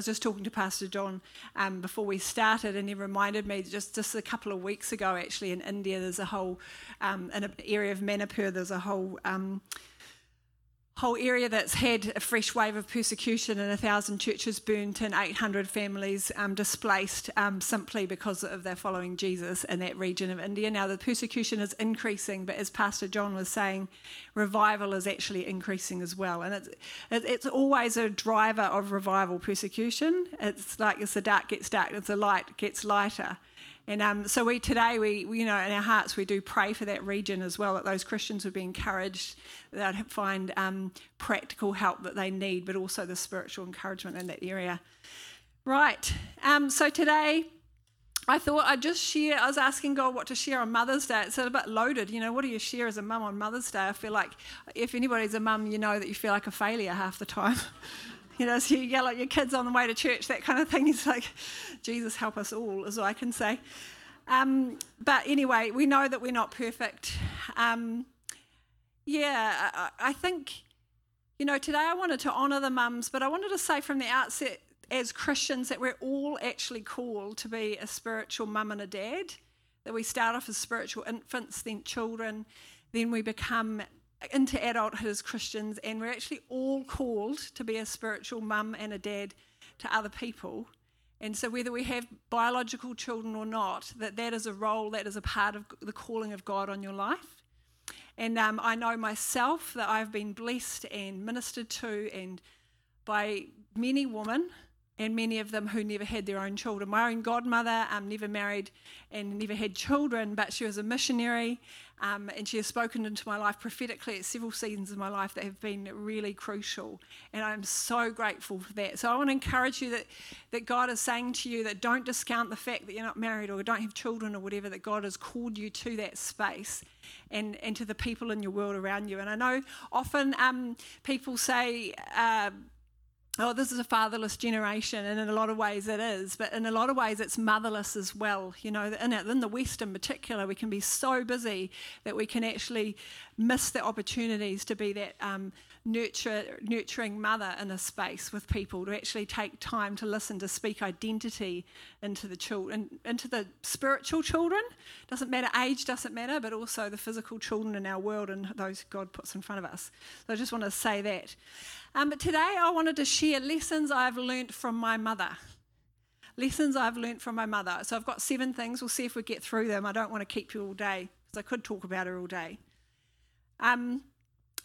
was just talking to Pastor John um, before we started, and he reminded me just, just a couple of weeks ago, actually, in India, there's a whole, um, in an area of Manipur, there's a whole um, whole area that's had a fresh wave of persecution and a thousand churches burnt and 800 families um, displaced um, simply because of their following Jesus in that region of India. Now, the persecution is increasing, but as Pastor John was saying, revival is actually increasing as well. And it's, it's always a driver of revival, persecution. It's like as the dark gets dark, as the light gets lighter. And um, so we today, we, we, you know, in our hearts, we do pray for that region as well, that those Christians would be encouraged, that find um, practical help that they need, but also the spiritual encouragement in that area. Right. Um, so today, I thought I'd just share. I was asking God what to share on Mother's Day. It's a bit loaded. You know, what do you share as a mum on Mother's Day? I feel like if anybody's a mum, you know that you feel like a failure half the time. you know, so you yell at your kids on the way to church, that kind of thing. It's like, Jesus help us all, is all I can say. Um, but anyway, we know that we're not perfect. Um, yeah, I, I think, you know, today I wanted to honour the mums, but I wanted to say from the outset, as Christians, that we're all actually called to be a spiritual mum and a dad. That we start off as spiritual infants, then children, then we become into adulthood as Christians, and we're actually all called to be a spiritual mum and a dad to other people. And so, whether we have biological children or not, that that is a role, that is a part of the calling of God on your life. And um, I know myself that I've been blessed and ministered to, and by many women and many of them who never had their own children. My own godmother um, never married and never had children, but she was a missionary um, and she has spoken into my life prophetically at several seasons of my life that have been really crucial. And I'm so grateful for that. So I want to encourage you that, that God is saying to you that don't discount the fact that you're not married or don't have children or whatever, that God has called you to that space and, and to the people in your world around you. And I know often um, people say, uh, oh, this is a fatherless generation, and in a lot of ways it is, but in a lot of ways it's motherless as well. You know, in, in the West in particular, we can be so busy that we can actually miss the opportunities to be that um, nurture, nurturing mother in a space with people, to actually take time to listen, to speak identity into the children, into the spiritual children. Doesn't matter, age doesn't matter, but also the physical children in our world and those God puts in front of us. So I just want to say that. Um, but today I wanted to share lessons I've learnt from my mother. Lessons I've learnt from my mother. So I've got seven things. We'll see if we get through them. I don't want to keep you all day because I could talk about her all day. Um,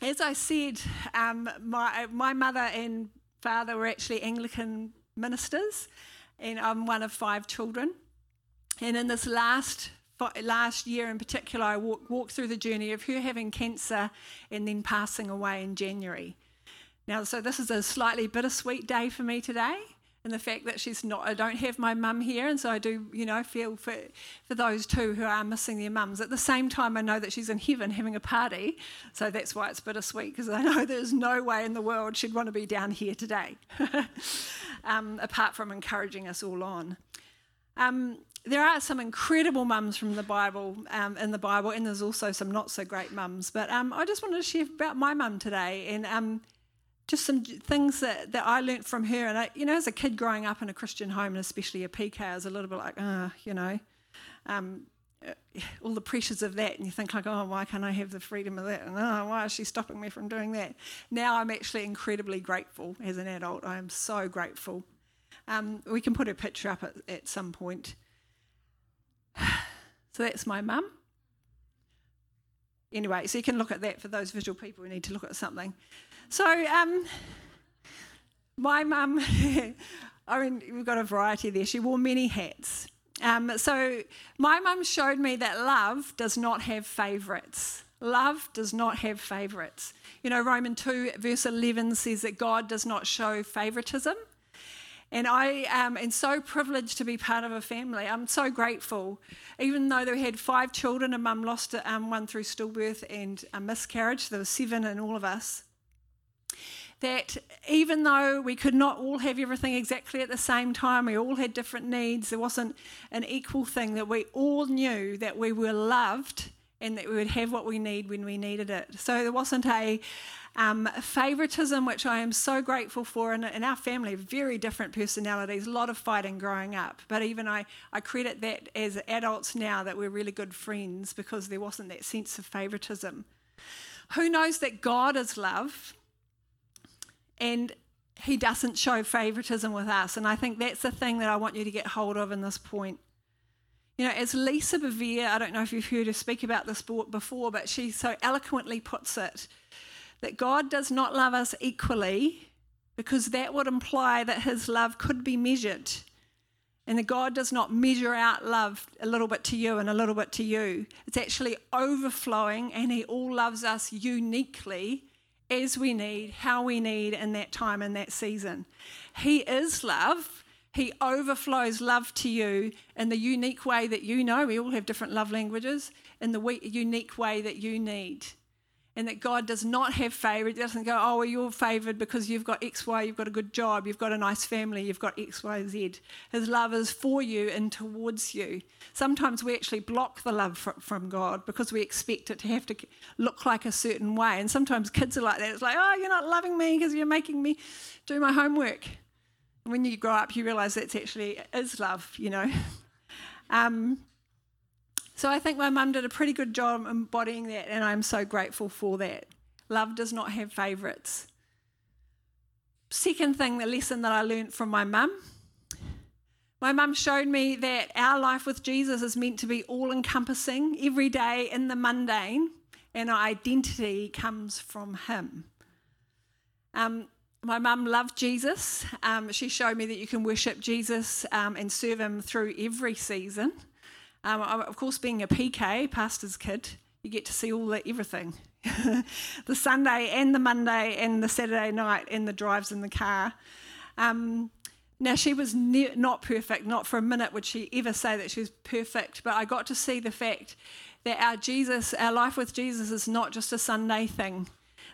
as I said, um, my, my mother and father were actually Anglican ministers, and I'm one of five children. And in this last last year in particular, I walked, walked through the journey of her having cancer and then passing away in January. Now, so this is a slightly bittersweet day for me today, and the fact that she's not, I don't have my mum here, and so I do, you know, feel for, for those two who are missing their mums. At the same time, I know that she's in heaven having a party, so that's why it's bittersweet, because I know there's no way in the world she'd want to be down here today, um, apart from encouraging us all on. Um, there are some incredible mums from the Bible um, in the Bible, and there's also some not so great mums. But um, I just wanted to share about my mum today, and um, just some things that, that I learnt from her. And, I, you know, as a kid growing up in a Christian home, and especially a PK, I was a little bit like, ah, you know, um, all the pressures of that. And you think, like, oh, why can't I have the freedom of that? And oh, why is she stopping me from doing that? Now I'm actually incredibly grateful as an adult. I am so grateful. Um, we can put a picture up at, at some point. So that's my mum. Anyway, so you can look at that for those visual people who need to look at something. So, um, my mum, I mean, we've got a variety there. She wore many hats. Um, so, my mum showed me that love does not have favourites. Love does not have favourites. You know, Romans 2, verse 11 says that God does not show favouritism. And I um, am so privileged to be part of a family. I'm so grateful. Even though they had five children, and mum lost um, one through stillbirth and a miscarriage, there were seven in all of us that even though we could not all have everything exactly at the same time, we all had different needs, there wasn't an equal thing, that we all knew that we were loved and that we would have what we need when we needed it. So there wasn't a um, favoritism, which I am so grateful for. And in our family, very different personalities, a lot of fighting growing up. But even I, I credit that as adults now that we're really good friends because there wasn't that sense of favoritism. Who knows that God is love and he doesn't show favoritism with us? And I think that's the thing that I want you to get hold of in this point. You know, as Lisa Bevere, I don't know if you've heard her speak about this before, but she so eloquently puts it that God does not love us equally because that would imply that his love could be measured. And that God does not measure out love a little bit to you and a little bit to you. It's actually overflowing, and He all loves us uniquely as we need, how we need in that time, and that season. He is love. He overflows love to you in the unique way that you know. We all have different love languages, in the unique way that you need and that God does not have favor. He doesn't go, oh, well, you're favored because you've got X, Y, you've got a good job, you've got a nice family, you've got X, Y, Z. His love is for you and towards you. Sometimes we actually block the love from God because we expect it to have to look like a certain way. And sometimes kids are like that. It's like, oh, you're not loving me because you're making me do my homework. And when you grow up, you realize that's actually is love, you know. Um, so I think my mum did a pretty good job embodying that, and I'm so grateful for that. Love does not have favourites. Second thing, the lesson that I learned from my mum. My mum showed me that our life with Jesus is meant to be all encompassing, every day in the mundane, and our identity comes from Him. Um, my mum loved Jesus. Um, she showed me that you can worship Jesus um, and serve Him through every season. Um, of course, being a PK, pastor's kid, you get to see all the everything. the Sunday and the Monday and the Saturday night and the drives in the car. Um, now, she was ne- not perfect, not for a minute would she ever say that she was perfect, but I got to see the fact that our Jesus, our life with Jesus is not just a Sunday thing,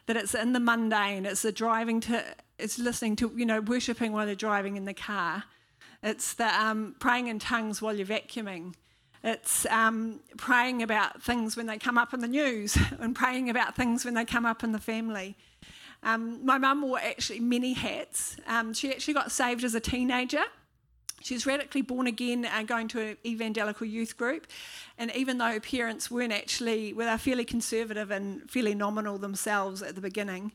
that it's in the mundane, it's the driving to, it's listening to, you know, worshipping while you're driving in the car, it's the um, praying in tongues while you're vacuuming, it's um, praying about things when they come up in the news and praying about things when they come up in the family. Um, my mum wore actually many hats. Um, she actually got saved as a teenager. She's radically born again and going to an evangelical youth group. And even though her parents weren't actually, well, they're fairly conservative and fairly nominal themselves at the beginning,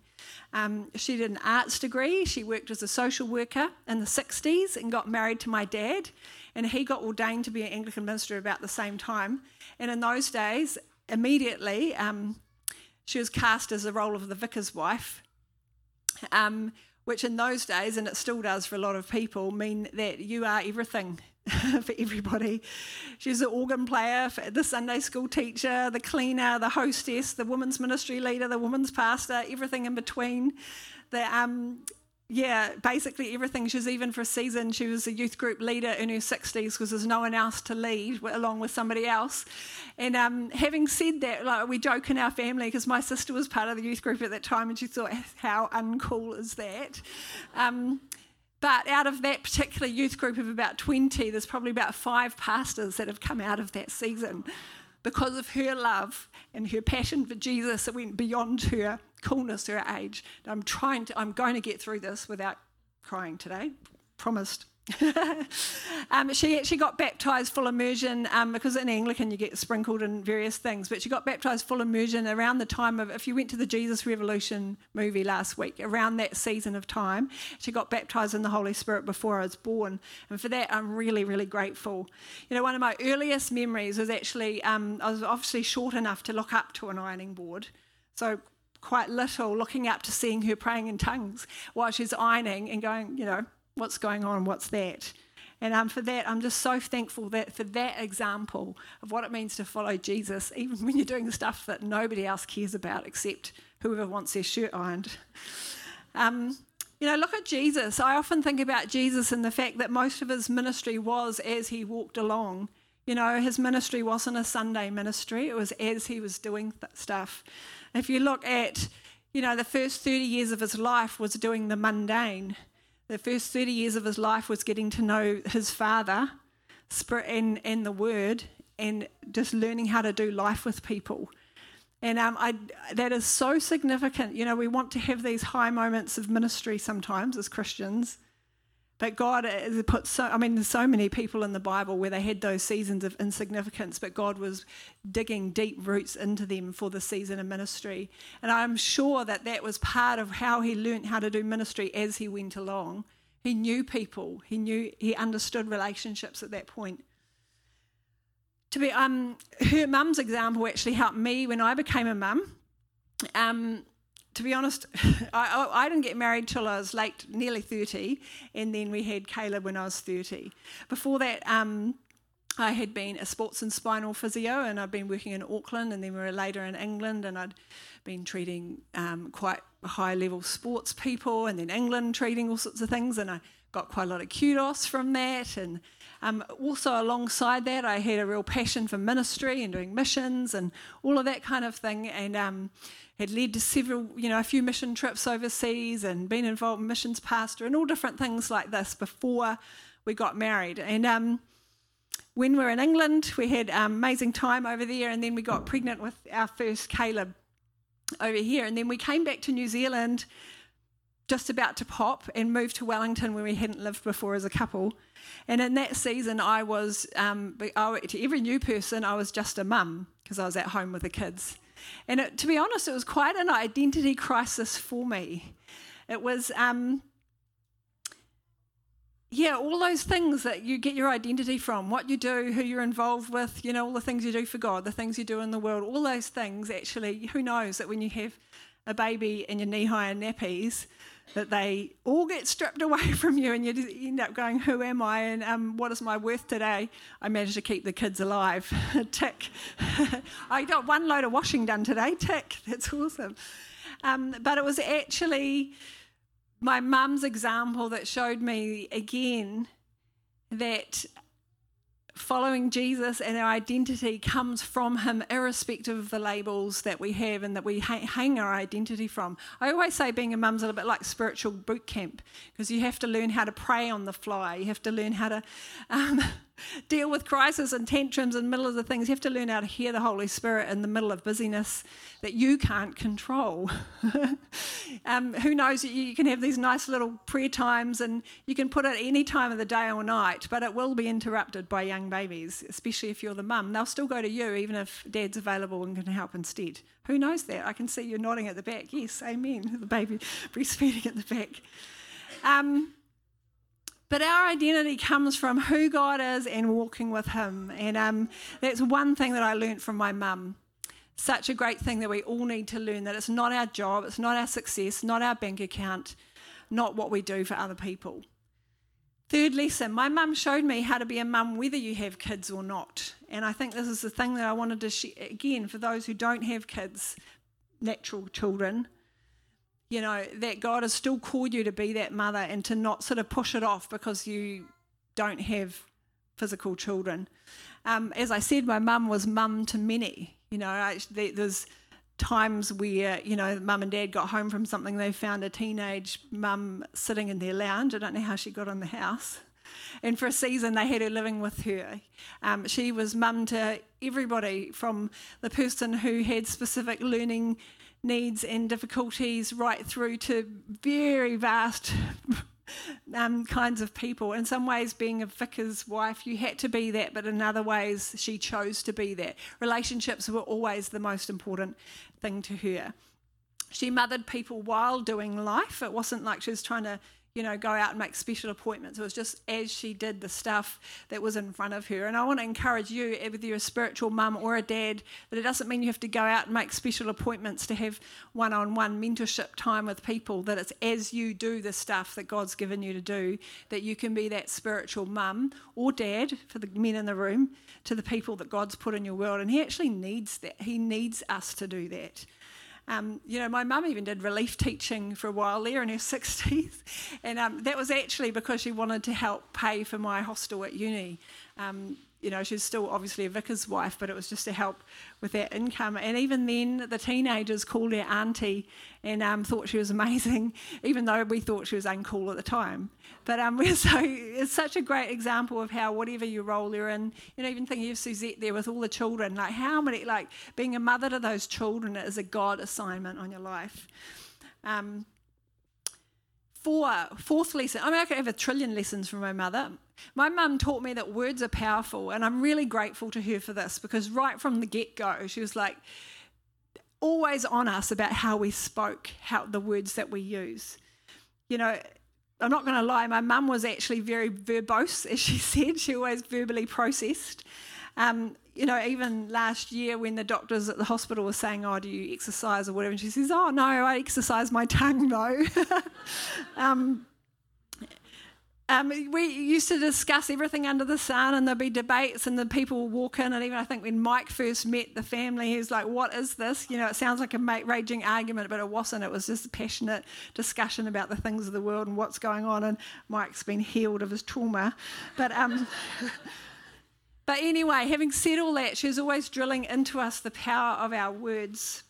um, she did an arts degree. She worked as a social worker in the 60s and got married to my dad and he got ordained to be an Anglican minister about the same time. And in those days, immediately, um, she was cast as the role of the vicar's wife, um, which in those days, and it still does for a lot of people, mean that you are everything for everybody. She's the organ player, the Sunday school teacher, the cleaner, the hostess, the women's ministry leader, the women's pastor, everything in between. The, um, yeah, basically everything. She was even for a season, she was a youth group leader in her 60s because there's no one else to lead along with somebody else. And um, having said that, like we joke in our family because my sister was part of the youth group at that time and she thought, how uncool is that? Um, but out of that particular youth group of about 20, there's probably about five pastors that have come out of that season because of her love and her passion for Jesus that went beyond her coolness, her age. I'm trying to, I'm going to get through this without crying today, promised. um, she actually got baptized full immersion um, because in Anglican you get sprinkled in various things, but she got baptized full immersion around the time of, if you went to the Jesus Revolution movie last week, around that season of time, she got baptized in the Holy Spirit before I was born. And for that, I'm really, really grateful. You know, one of my earliest memories was actually, um, I was obviously short enough to look up to an ironing board. So quite little, looking up to seeing her praying in tongues while she's ironing and going, you know, what's going on, what's that? And um, for that, I'm just so thankful that for that example of what it means to follow Jesus, even when you're doing stuff that nobody else cares about except whoever wants their shirt ironed. Um, you know, look at Jesus. I often think about Jesus and the fact that most of his ministry was as he walked along. You know, his ministry wasn't a Sunday ministry, it was as he was doing th- stuff. If you look at, you know, the first 30 years of his life was doing the mundane. The first 30 years of his life was getting to know his father and, and the word and just learning how to do life with people. And um, I, that is so significant. You know, we want to have these high moments of ministry sometimes as Christians, but God has put so, I mean, there's so many people in the Bible where they had those seasons of insignificance, but God was digging deep roots into them for the season of ministry. And I'm sure that that was part of how he learned how to do ministry as he went along. He knew people, he knew, he understood relationships at that point. To be, um, her mum's example actually helped me when I became a mum. Um, to be honest, I, I, didn't get married till I was late, nearly 30, and then we had Caleb when I was 30. Before that, um, I had been a sports and spinal physio, and I'd been working in Auckland, and then we were later in England, and I'd been treating um, quite high level sports people, and then England treating all sorts of things, and I got quite a lot of kudos from that. And um, also, alongside that, I had a real passion for ministry and doing missions and all of that kind of thing. And um, had led to several, you know, a few mission trips overseas and been involved in missions pastor and all different things like this before we got married. And um, when we were in England, we had um, amazing time over there, and then we got pregnant with our first Caleb over here. And then we came back to New Zealand just about to pop and move to Wellington where we hadn't lived before as a couple. And in that season, I was, um, to every new person, I was just a mum because I was at home with the kids. And it, to be honest, it was quite an identity crisis for me. It was, um, yeah, all those things that you get your identity from, what you do, who you're involved with, you know, all the things you do for God, the things you do in the world, all those things actually, who knows that when you have a baby in your knee high nappies, that they all get stripped away from you and you end up going, Who am I and um, what is my worth today? I managed to keep the kids alive. Tick. I got one load of washing done today. Tick. That's awesome. Um, but it was actually my mum's example that showed me again that following Jesus and our identity comes from Him, irrespective of the labels that we have and that we hang our identity from. I always say being a mum's a little bit like spiritual boot camp because you have to learn how to pray on the fly. You have to learn how to um, deal with crisis and tantrums in the middle of the things. You have to learn how to hear the Holy Spirit in the middle of busyness that you can't control. um, who knows? You can have these nice little prayer times and you can put it any time of the day or night, but it will be interrupted by young babies, especially if you're the mum. They'll still go to you even if dad's available and can help instead. Who knows that? I can see you nodding at the back. Yes, amen. The baby breastfeeding at the back. Um, but our identity comes from who God is and walking with Him. And um, that's one thing that I learned from my mum. Such a great thing that we all need to learn that it's not our job, it's not our success, not our bank account, not what we do for other people. Third lesson my mum showed me how to be a mum whether you have kids or not. And I think this is the thing that I wanted to share again for those who don't have kids, natural children you know, that God has still called you to be that mother and to not sort of push it off because you don't have physical children. Um, as I said, my mum was mum to many. You know, I, there's times where, you know, mum and dad got home from something, they found a teenage mum sitting in their lounge. I don't know how she got in the house. And for a season, they had her living with her. Um, she was mum to everybody from the person who had specific learning needs and difficulties right through to very vast um, kinds of people. In some ways, being a vicar's wife, you had to be that, but in other ways, she chose to be that. Relationships were always the most important thing to her. She mothered people while doing life. It wasn't like she was trying to you know, go out and make special appointments. It was just as she did the stuff that was in front of her. And I want to encourage you, eh, whether you're a spiritual mum or a dad, that it doesn't mean you have to go out and make special appointments to have one on one mentorship time with people, that it's as you do the stuff that God's given you to do, that you can be that spiritual mum or dad for the men in the room to the people that God's put in your world. And He actually needs that. He needs us to do that. Um, you know, my mum even did relief teaching for a while there in her 60s, and um, that was actually because she wanted to help pay for my hostel at uni. Um, you know, she's still obviously a vicar's wife, but it was just to help with that income. And even then, the teenagers called her auntie and um, thought she was amazing, even though we thought she was uncool at the time. But um, we're so it's such a great example of how whatever your role you're in, you know, even thinking of Suzette there with all the children, like how many, like being a mother to those children is a God assignment on your life. Um, four, fourth lesson, I mean, I could have a trillion lessons from my mother. My mum taught me that words are powerful, and I'm really grateful to her for this because right from the get go, she was like, always on us about how we spoke, how the words that we use. You know, I'm not going to lie, my mum was actually very verbose, as she said. She always verbally processed. Um, you know, even last year when the doctors at the hospital were saying, "Oh, do you exercise or whatever?" and she says, "Oh no, I exercise my tongue though." um, um, we used to discuss everything under the sun, and there'd be debates, and the people would walk in. And even I think when Mike first met the family, he was like, "What is this?" You know, it sounds like a raging argument, but it wasn't. It was just a passionate discussion about the things of the world and what's going on. And Mike's been healed of his trauma, but um, but anyway, having said all that, she's always drilling into us the power of our words.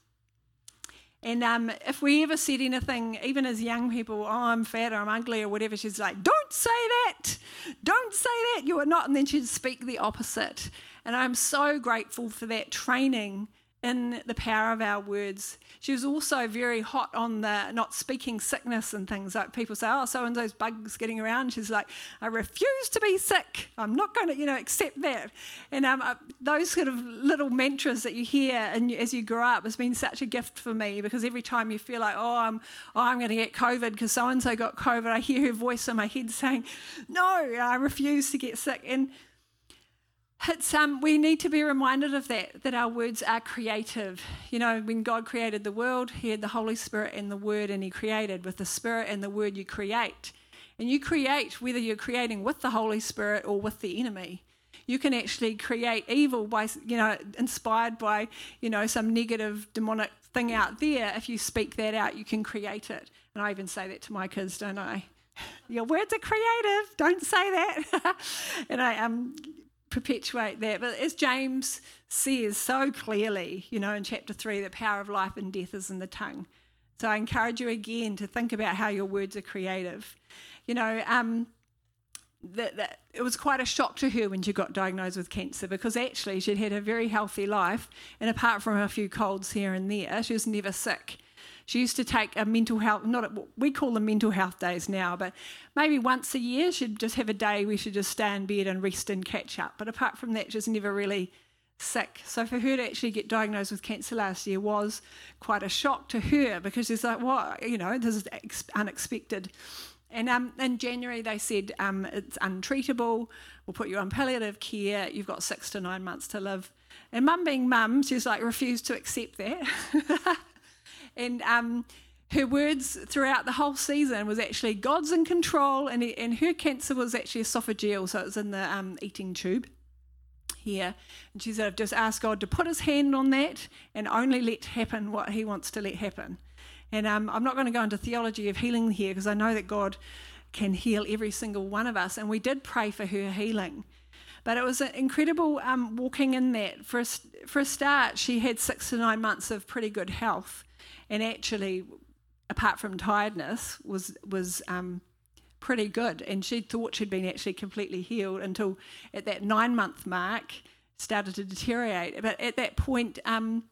And um, if we ever said anything, even as young people, oh, I'm fat or I'm ugly or whatever, she's like, don't say that. Don't say that. You are not. And then she'd speak the opposite. And I'm so grateful for that training in the power of our words. She was also very hot on the not speaking sickness and things. Like people say, oh, so and those bugs getting around. She's like, I refuse to be sick. I'm not going to, you know, accept that. And um, uh, those sort of little mantras that you hear and as you grow up has been such a gift for me because every time you feel like, oh, I'm, oh, I'm going to get COVID because so and so got COVID, I hear her voice in my head saying, no, I refuse to get sick. And it's, um, we need to be reminded of that, that our words are creative. You know, when God created the world, He had the Holy Spirit and the Word, and He created. With the Spirit and the Word, you create. And you create whether you're creating with the Holy Spirit or with the enemy. You can actually create evil by, you know, inspired by, you know, some negative demonic thing out there. If you speak that out, you can create it. And I even say that to my kids, don't I? Your words are creative. Don't say that. and I um, perpetuate that. But as James says so clearly, you know, in chapter three, the power of life and death is in the tongue. So I encourage you again to think about how your words are creative. You know, um, that, that, it was quite a shock to her when she got diagnosed with cancer because actually she'd had a very healthy life, and apart from a few colds here and there, she was never sick. She used to take a mental health, not a, we call them mental health days now, but maybe once a year she'd just have a day where she'd just stay in bed and rest and catch up. But apart from that, she's never really sick. So for her to actually get diagnosed with cancer last year was quite a shock to her because it's like, well, you know, this is unexpected. And um, in January, they said um, it's untreatable. We'll put you on palliative care. You've got six to nine months to live. And mum, being mum, she's like refused to accept that. And um, her words throughout the whole season was actually God's in control, and, and her cancer was actually esophageal, so it was in the um, eating tube here. And she said, I've just asked God to put his hand on that and only let happen what he wants to let happen. And um, I'm not going to go into theology of healing here because I know that God can heal every single one of us. And we did pray for her healing. But it was an incredible um, walking in that. For a, for a start, she had six to nine months of pretty good health and actually, apart from tiredness, was was um, pretty good. And she thought she'd been actually completely healed until at that nine month mark started to deteriorate. But at that point, um,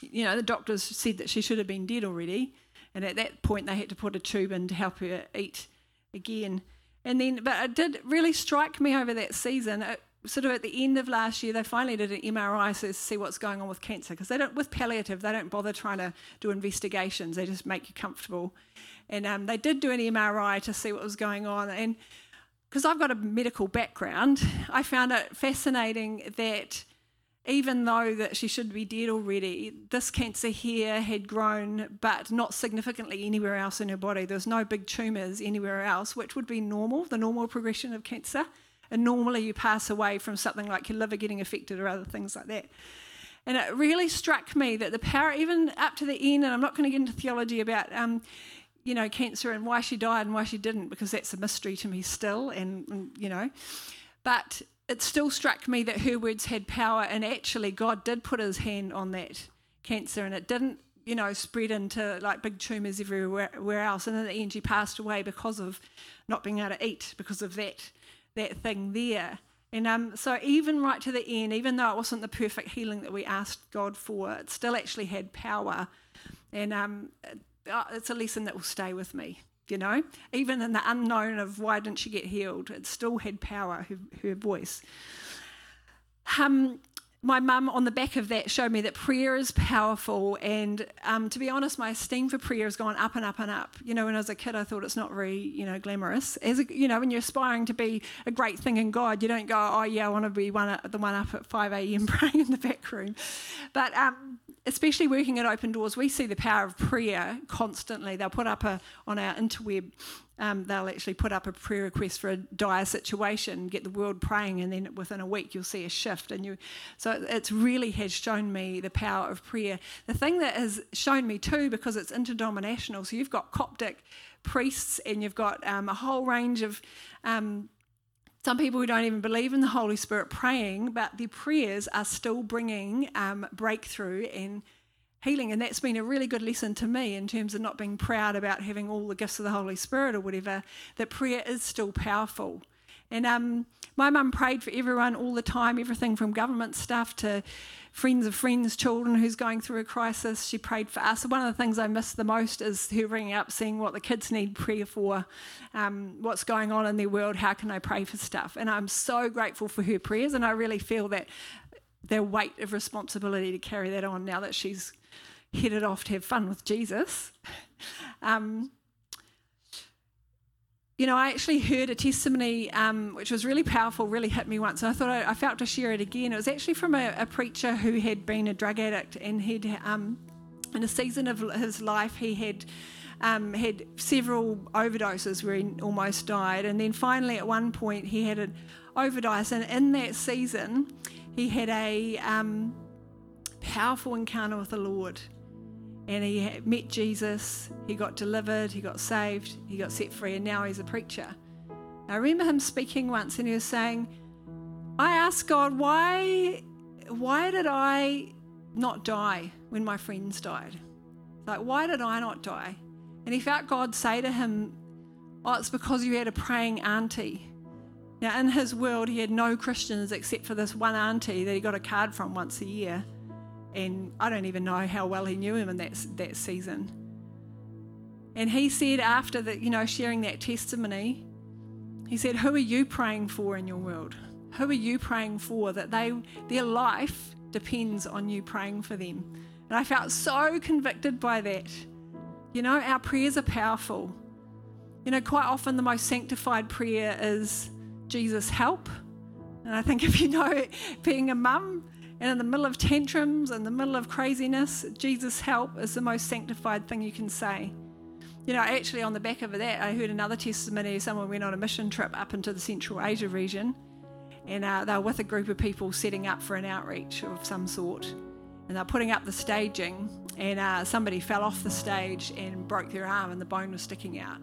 you know, the doctors said that she should have been dead already. And at that point, they had to put a tube in to help her eat again. And then, but it did really strike me over that season. It, sort of at the end of last year, they finally did an MRI to see what's going on with cancer because they don't with palliative they don't bother trying to do investigations. They just make you comfortable, and um, they did do an MRI to see what was going on. And because I've got a medical background, I found it fascinating that even though that she should be dead already, this cancer here had grown, but not significantly anywhere else in her body. There was no big tumours anywhere else, which would be normal, the normal progression of cancer. And normally you pass away from something like your liver getting affected or other things like that. And it really struck me that the power, even up to the end, and I'm not going to get into theology about, um, you know, cancer and why she died and why she didn't, because that's a mystery to me still, and, and you know, but it still struck me that her words had power, and actually, God did put his hand on that cancer, and it didn't, you know, spread into like big tumours everywhere else. And in the end, she passed away because of not being able to eat, because of that, that thing there. And um, so, even right to the end, even though it wasn't the perfect healing that we asked God for, it still actually had power. And um, uh, it's a lesson that will stay with me you know, even in the unknown of why didn't she get healed, it still had power, her, her voice. Um, my mum, on the back of that, showed me that prayer is powerful. And um, to be honest, my esteem for prayer has gone up and up and up. You know, when I was a kid, I thought it's not very, you know, glamorous. As a, you know, when you're aspiring to be a great thing in God, you don't go, oh yeah, I want to be one the one up at 5 a.m. praying in the back room. But um, especially working at Open Doors, we see the power of prayer constantly. They'll put up a on our interweb um, they'll actually put up a prayer request for a dire situation, get the world praying, and then within a week you'll see a shift. And you, so it's really has shown me the power of prayer. The thing that has shown me too, because it's interdenominational, so you've got Coptic priests and you've got um, a whole range of um, some people who don't even believe in the Holy Spirit praying, but their prayers are still bringing um, breakthrough and healing. And that's been a really good lesson to me in terms of not being proud about having all the gifts of the Holy Spirit or whatever, that prayer is still powerful. And um, my mum prayed for everyone all the time, everything from government stuff to friends of friends' children who's going through a crisis. She prayed for us. One of the things I miss the most is her ringing up, seeing what the kids need prayer for, um, what's going on in their world, how can I pray for stuff. And I'm so grateful for her prayers, and I really feel that the weight of responsibility to carry that on now that she's headed off to have fun with Jesus. Um, you know, I actually heard a testimony um, which was really powerful, really hit me once, and I thought I, I felt to share it again. It was actually from a, a, preacher who had been a drug addict, and he'd, um, in a season of his life, he had um, had several overdoses where he almost died, and then finally, at one point, he had an overdose, and in that season, he had a um, powerful encounter with the Lord and he met Jesus, he got delivered, he got saved, he got set free, and now he's a preacher. I remember him speaking once and he was saying, I asked God, why, why did I not die when my friends died? Like, why did I not die? And he felt God say to him, Oh, it's because you had a praying auntie. Now, in his world, he had no Christians except for this one auntie that he got a card from once a year and I don't even know how well he knew him in that, that season. And he said after that, you know, sharing that testimony, he said, Who are you praying for in your world? Who are you praying for that they their life depends on you praying for them? And I felt so convicted by that. You know, our prayers are powerful. You know, quite often the most sanctified prayer is Jesus help. And I think if you know being a mum, and in the middle of tantrums, in the middle of craziness, Jesus' help is the most sanctified thing you can say. You know, actually, on the back of that, I heard another testimony. Someone went on a mission trip up into the Central Asia region, and uh, they were with a group of people setting up for an outreach of some sort. And they're putting up the staging, and uh, somebody fell off the stage and broke their arm, and the bone was sticking out.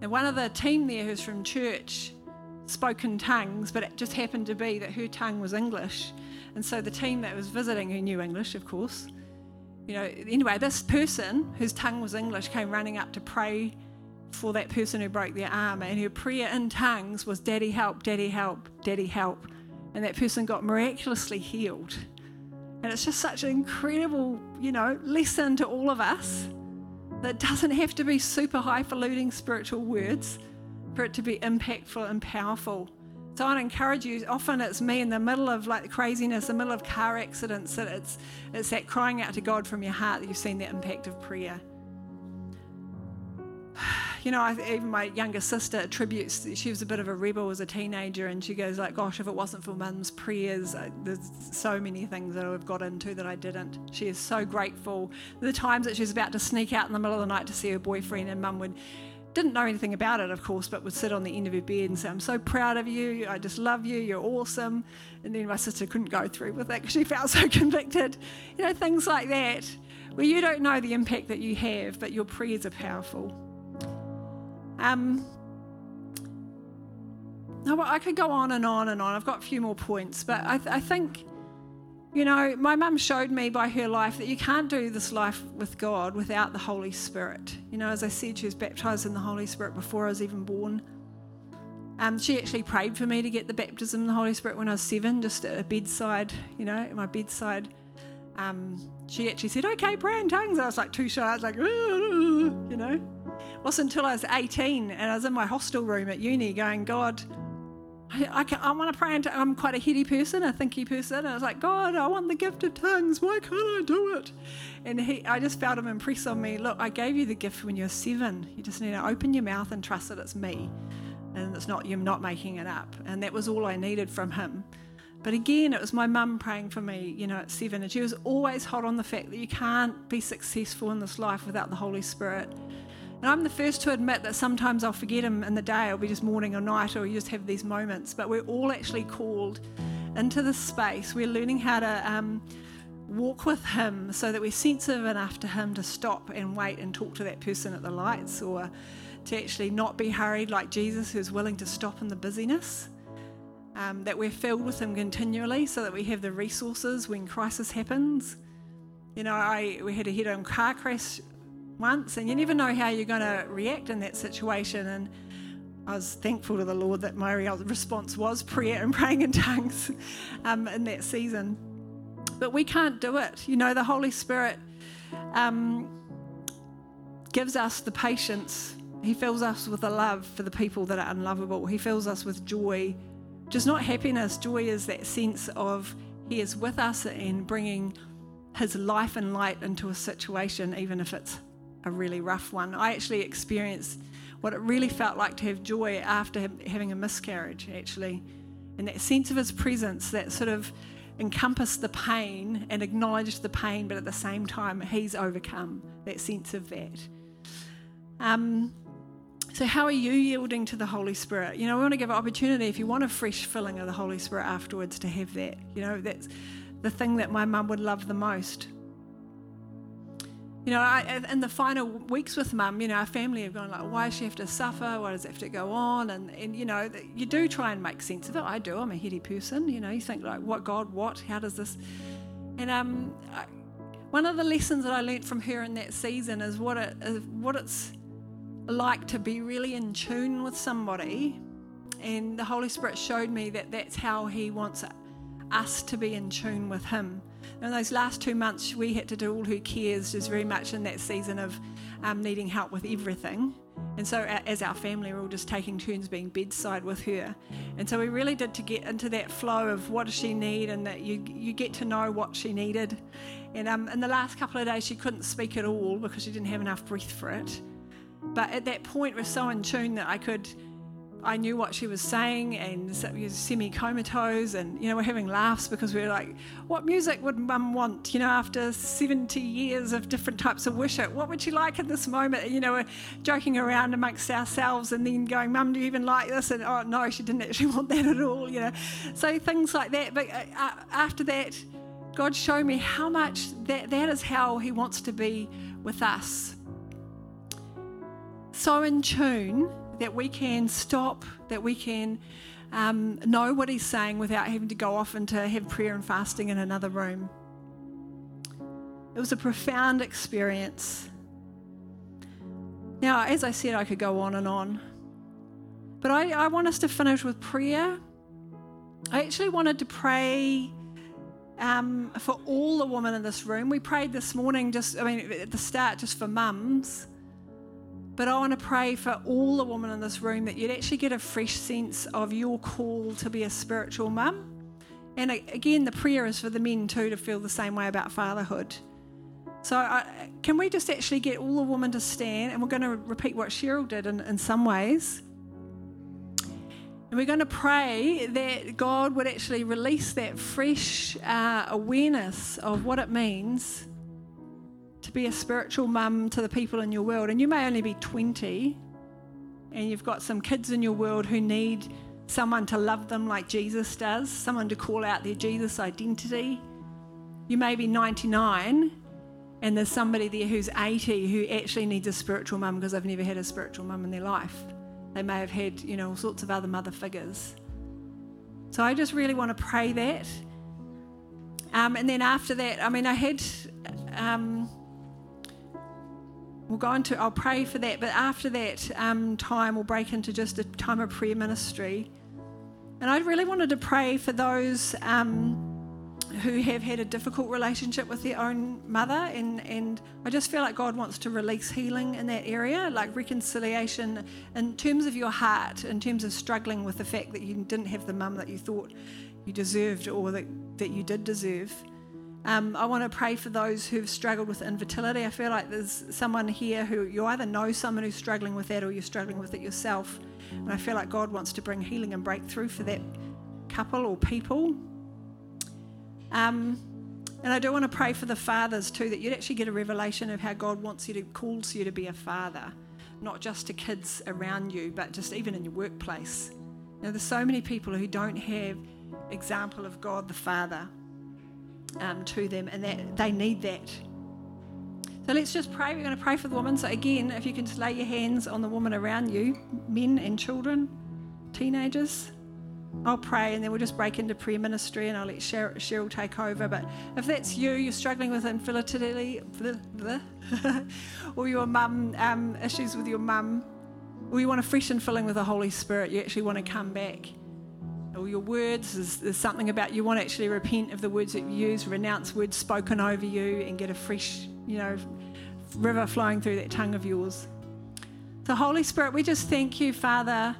And one of the team there, who's from church, spoke in tongues, but it just happened to be that her tongue was English. And so the team that was visiting, who knew English, of course, you know, anyway, this person whose tongue was English came running up to pray for that person who broke their arm. And her prayer in tongues was, Daddy, help, Daddy, help, Daddy, help. And that person got miraculously healed. And it's just such an incredible, you know, lesson to all of us that doesn't have to be super highfalutin spiritual words for it to be impactful and powerful. So I'd encourage you. Often it's me in the middle of like craziness, the middle of car accidents, that it's it's that crying out to God from your heart that you've seen the impact of prayer. You know, I, even my younger sister attributes. She was a bit of a rebel as a teenager, and she goes like, "Gosh, if it wasn't for Mum's prayers, uh, there's so many things that I've got into that I didn't." She is so grateful. The times that she's about to sneak out in the middle of the night to see her boyfriend, and Mum would didn't know anything about it, of course, but would sit on the end of her bed and say, I'm so proud of you. I just love you. You're awesome. And then my sister couldn't go through with it because she felt so convicted. You know, things like that, where you don't know the impact that you have, but your prayers are powerful. Um, I could go on and on and on. I've got a few more points, but I, I think, you know, my mum showed me by her life that you can't do this life with God without the Holy Spirit. You know, as I said, she was baptized in the Holy Spirit before I was even born. Um, she actually prayed for me to get the baptism in the Holy Spirit when I was seven, just at a bedside, you know, at my bedside. Um, she actually said, "Okay, pray in tongues." I was like too shy. I was like, you know. It wasn't until I was 18 and I was in my hostel room at uni, going, "God, I, I, I want to pray. And I'm quite a heady person, a thinky person. And I was like, God, I want the gift of tongues. Why can't I do it? And he, I just felt him impress on me. Look, I gave you the gift when you were seven. You just need to open your mouth and trust that it's me, and it's not you're not making it up. And that was all I needed from him. But again, it was my mum praying for me, you know, at seven, and she was always hot on the fact that you can't be successful in this life without the Holy Spirit. And I'm the first to admit that sometimes I'll forget him in the day, it'll be just morning or night, or you just have these moments. But we're all actually called into this space. We're learning how to um, walk with him so that we're sensitive enough to him to stop and wait and talk to that person at the lights, or to actually not be hurried like Jesus, who's willing to stop in the busyness. Um, that we're filled with Him continually so that we have the resources when crisis happens. You know, I we had a head-on car crash once, and you never know how you're going to react in that situation. And I was thankful to the Lord that my response was prayer and praying in tongues um, in that season. But we can't do it. You know, the Holy Spirit um, gives us the patience. He fills us with a love for the people that are unlovable. He fills us with joy, just not happiness. Joy is that sense of He is with us and bringing His life and light into a situation, even if it's a really rough one. I actually experienced what it really felt like to have joy after having a miscarriage, actually. And that sense of his presence that sort of encompassed the pain and acknowledged the pain, but at the same time, he's overcome that sense of that. Um, so, how are you yielding to the Holy Spirit? You know, we want to give an opportunity if you want a fresh filling of the Holy Spirit afterwards to have that. You know, that's the thing that my mum would love the most. You know, I, in the final weeks with mum, you know, our family have gone like, why does she have to suffer? Why does it have to go on? And, and, you know, you do try and make sense of it. I do. I'm a heady person. You know, you think like, what God, what? How does this? And um, I, one of the lessons that I learnt from her in that season is what it is, what it's like to be really in tune with somebody. And the Holy Spirit showed me that that's how He wants us to be in tune with Him in those last two months, we had to do All Who Cares, just very much in that season of um, needing help with everything. And so, as our family, we are all just taking turns being bedside with her. And so, we really did to get into that flow of what does she need, and that you you get to know what she needed. And um, in the last couple of days, she couldn't speak at all because she didn't have enough breath for it. But at that point, we're so in tune that I could I knew what she was saying and we were semi comatose, and you know, we're having laughs because we're like, what music would mum want? You know, after 70 years of different types of worship, what would she like in this moment? You know, we're joking around amongst ourselves and then going, Mum, do you even like this? And oh, no, she didn't actually want that at all, you know. So things like that. But uh after that, God showed me how much that, that is how He wants to be with us. So in tune that we can stop, that we can um, know what He's saying without having to go off and to have prayer and fasting in another room. It was a profound experience. Now, as I said, I could go on and on, but I, I want us to finish with prayer. I actually wanted to pray um, for all the women in this room. We prayed this morning, just, I mean, at the start, just for mums. But I want to pray for all the women in this room that you'd actually get a fresh sense of your call to be a spiritual mum. And again, the prayer is for the men too to feel the same way about fatherhood. So, uh, can we just actually get all the women to stand? And we're going to repeat what Cheryl did in, in some ways. And we're going to pray that God would actually release that fresh uh, awareness of what it means be a spiritual mum to the people in your world. And you may only be 20 and you've got some kids in your world who need someone to love them like Jesus does, someone to call out their Jesus identity. You may be 99 and there's somebody there who's 80 who actually needs a spiritual mum because they've never had a spiritual mum in their life. They may have had, you know, all sorts of other mother figures. So I just really want to pray that. Um, and then after that, I mean, I had. Um, we'll go into, I'll pray for that, but after that um, time, we'll break into just a time of prayer ministry. And I really wanted to pray for those um, who have had a difficult relationship with their own mother. And, and I just feel like God wants to release healing in that area, like reconciliation in terms of your heart, in terms of struggling with the fact that you didn't have the mum that you thought you deserved or that, that you did deserve. Um, I want to pray for those who've struggled with infertility. I feel like there's someone here who you either know someone who's struggling with that or you're struggling with it yourself. And I feel like God wants to bring healing and breakthrough for that couple or people. Um, and I do want to pray for the fathers too, that you'd actually get a revelation of how God wants you to, calls you to be a father, not just to kids around you, but just even in your workplace. You know, there's so many people who don't have example of God the Father um, to them, and that they need that. So let's just pray. We're going to pray for the woman. So again, if you can just lay your hands on the woman around you, men and children, teenagers. I'll pray and then we'll just break into prayer ministry and I'll let Cheryl, take over. But if that's you, you're struggling with infertility, or your mum, um, issues with your mum, or you want a fresh and filling with the Holy Spirit, you actually want to come back. Or your words, there's, there's something about you want to actually repent of the words that you use, renounce words spoken over you, and get a fresh, you know, river flowing through that tongue of yours. So, Holy Spirit, we just thank you, Father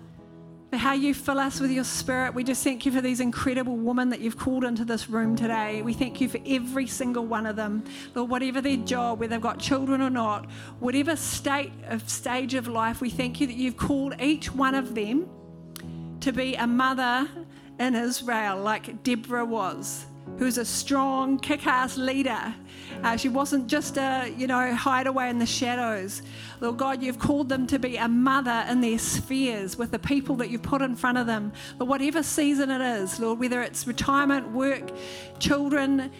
for how you fill us with your spirit. We just thank you for these incredible women that you've called into this room today. We thank you for every single one of them. Lord, whatever their job, whether they've got children or not, whatever state of stage of life, we thank you that you've called each one of them to be a mother in Israel, like Deborah was who's a strong, kick ass leader. Uh, she wasn't just a, you know, hideaway in the shadows. Lord God, you've called them to be a mother in their spheres with the people that you've put in front of them. But whatever season it is, Lord, whether it's retirement, work, children,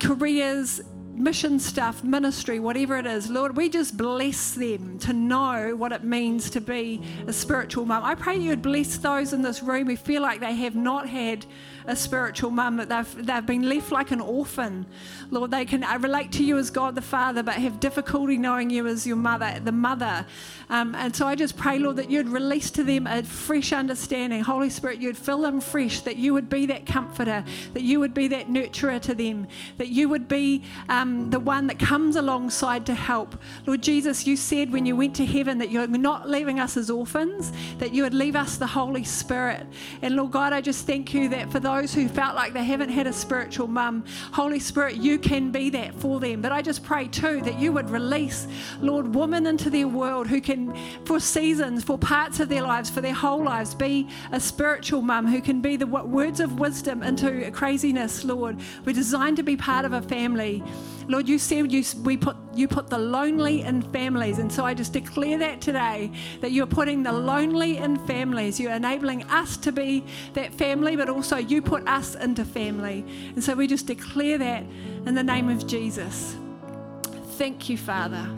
careers, mission stuff, ministry, whatever it is, Lord, we just bless them to know what it means to be a spiritual mum. I pray you would bless those in this room who feel like they have not had a spiritual mum, that they've, they've been left like an orphan. Lord, they can relate to you as God the Father, but have difficulty knowing you as your mother, the mother. Um, and so I just pray, Lord, that you'd release to them a fresh understanding. Holy Spirit, you'd fill them fresh, that you would be that comforter, that you would be that nurturer to them, that you would be um, the one that comes alongside to help. Lord Jesus, you said when you went to heaven that you're not leaving us as orphans, that you would leave us the Holy Spirit. And Lord God, I just thank you that for those who felt like they haven't had a spiritual mum, Holy Spirit, you can be that for them. But I just pray too that you would release, Lord, women into their world who can, for seasons, for parts of their lives, for their whole lives, be a spiritual mum who can be the words of wisdom into craziness, Lord. We're designed to be part of a family. Lord, you said you, we put, you put the lonely in families. And so I just declare that today that you're putting the lonely in families. You're enabling us to be that family, but also you put us into family. And so we just declare that in the name of Jesus. Thank you, Father.